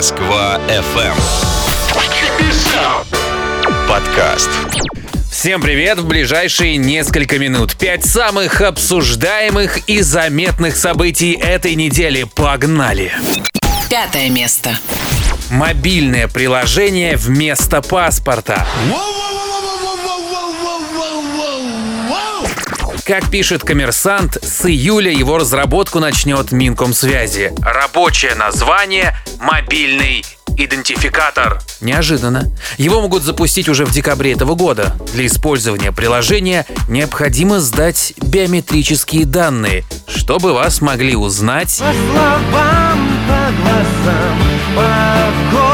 Москва FM. Подкаст. Всем привет! В ближайшие несколько минут пять самых обсуждаемых и заметных событий этой недели. Погнали! Пятое место. Мобильное приложение вместо паспорта. Как пишет коммерсант, с июля его разработку начнет Минкомсвязи. Рабочее название – мобильный идентификатор. Неожиданно. Его могут запустить уже в декабре этого года. Для использования приложения необходимо сдать биометрические данные, чтобы вас могли узнать По словам, по глазам, по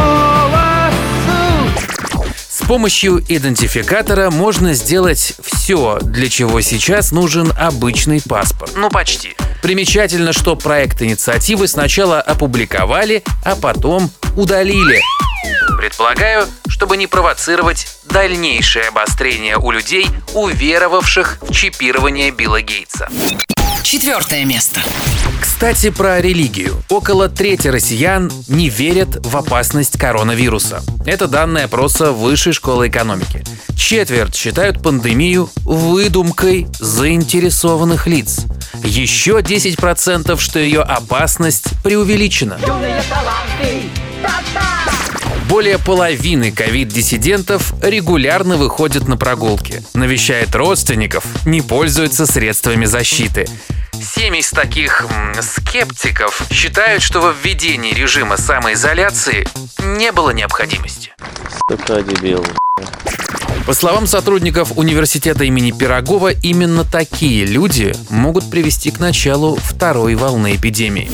помощью идентификатора можно сделать все, для чего сейчас нужен обычный паспорт. Ну, почти. Примечательно, что проект инициативы сначала опубликовали, а потом удалили. Предполагаю, чтобы не провоцировать дальнейшее обострение у людей, уверовавших в чипирование Билла Гейтса. Четвертое место. Кстати, про религию. Около трети россиян не верят в опасность коронавируса. Это данные опроса Высшей школы экономики. Четверть считают пандемию выдумкой заинтересованных лиц. Еще 10% что ее опасность преувеличена. Более половины ковид-диссидентов регулярно выходят на прогулки, навещает родственников, не пользуются средствами защиты. Семь из таких м, скептиков считают, что во введении режима самоизоляции не было необходимости. Дебил. По словам сотрудников университета имени Пирогова, именно такие люди могут привести к началу второй волны эпидемии.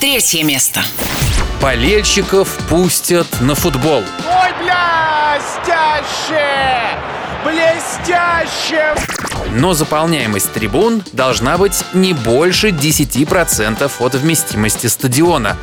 Третье место. Болельщиков пустят на футбол. Ой, блестяще! Блестяще! Но заполняемость трибун должна быть не больше 10% от вместимости стадиона.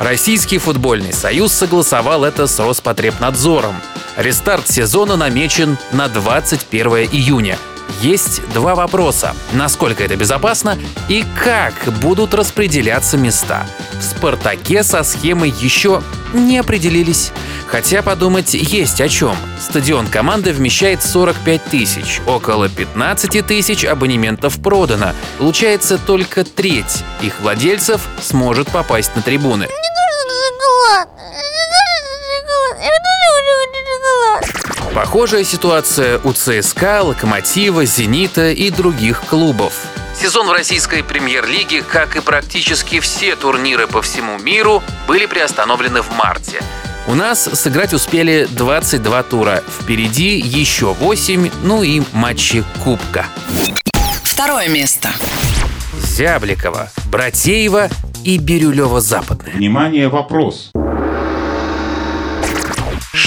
Российский футбольный союз согласовал это с Роспотребнадзором. Рестарт сезона намечен на 21 июня. Есть два вопроса. Насколько это безопасно и как будут распределяться места. В «Спартаке» со схемой еще не определились. Хотя подумать есть о чем. Стадион команды вмещает 45 тысяч. Около 15 тысяч абонементов продано. Получается, только треть их владельцев сможет попасть на трибуны. Похожая ситуация у ЦСКА, Локомотива, Зенита и других клубов. Сезон в российской премьер-лиге, как и практически все турниры по всему миру, были приостановлены в марте. У нас сыграть успели 22 тура. Впереди еще 8, ну и матчи Кубка. Второе место. Зябликова, Братеева и Бирюлева-Западная. Внимание, вопрос.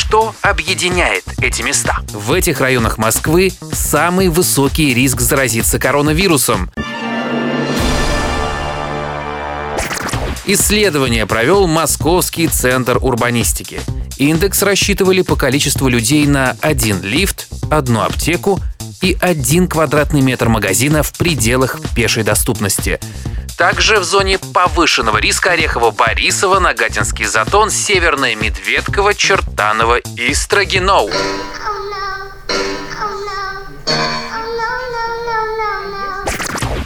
Что объединяет эти места? В этих районах Москвы самый высокий риск заразиться коронавирусом. Исследование провел Московский центр урбанистики. Индекс рассчитывали по количеству людей на один лифт, одну аптеку и один квадратный метр магазина в пределах пешей доступности. Также в зоне повышенного риска Орехово-Борисово, Нагатинский затон, Северная Медведково, Чертаново и Строгиноу.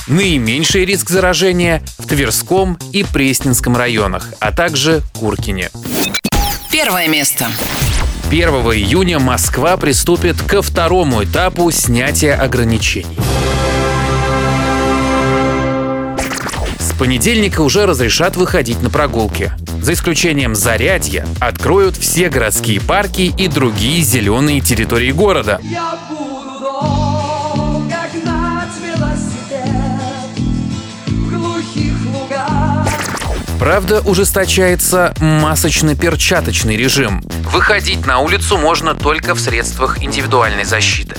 Наименьший риск заражения в Тверском и Пресненском районах, а также Куркине. Первое место. 1 июня Москва приступит ко второму этапу снятия ограничений. Понедельника уже разрешат выходить на прогулки. За исключением Зарядья откроют все городские парки и другие зеленые территории города. Я буду долго гнать велосипед в глухих лугах. Правда, ужесточается масочно-перчаточный режим. Выходить на улицу можно только в средствах индивидуальной защиты.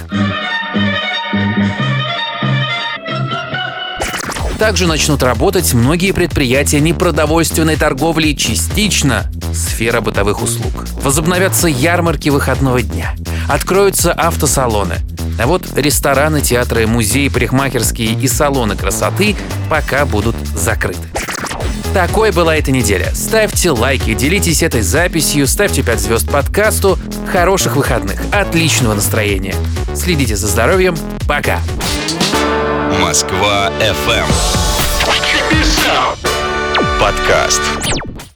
Также начнут работать многие предприятия непродовольственной торговли и частично сфера бытовых услуг. Возобновятся ярмарки выходного дня. Откроются автосалоны. А вот рестораны, театры, музеи, парикмахерские и салоны красоты пока будут закрыты. Такой была эта неделя. Ставьте лайки, делитесь этой записью, ставьте 5 звезд подкасту. Хороших выходных, отличного настроения. Следите за здоровьем. Пока. Москва FM. Подкаст.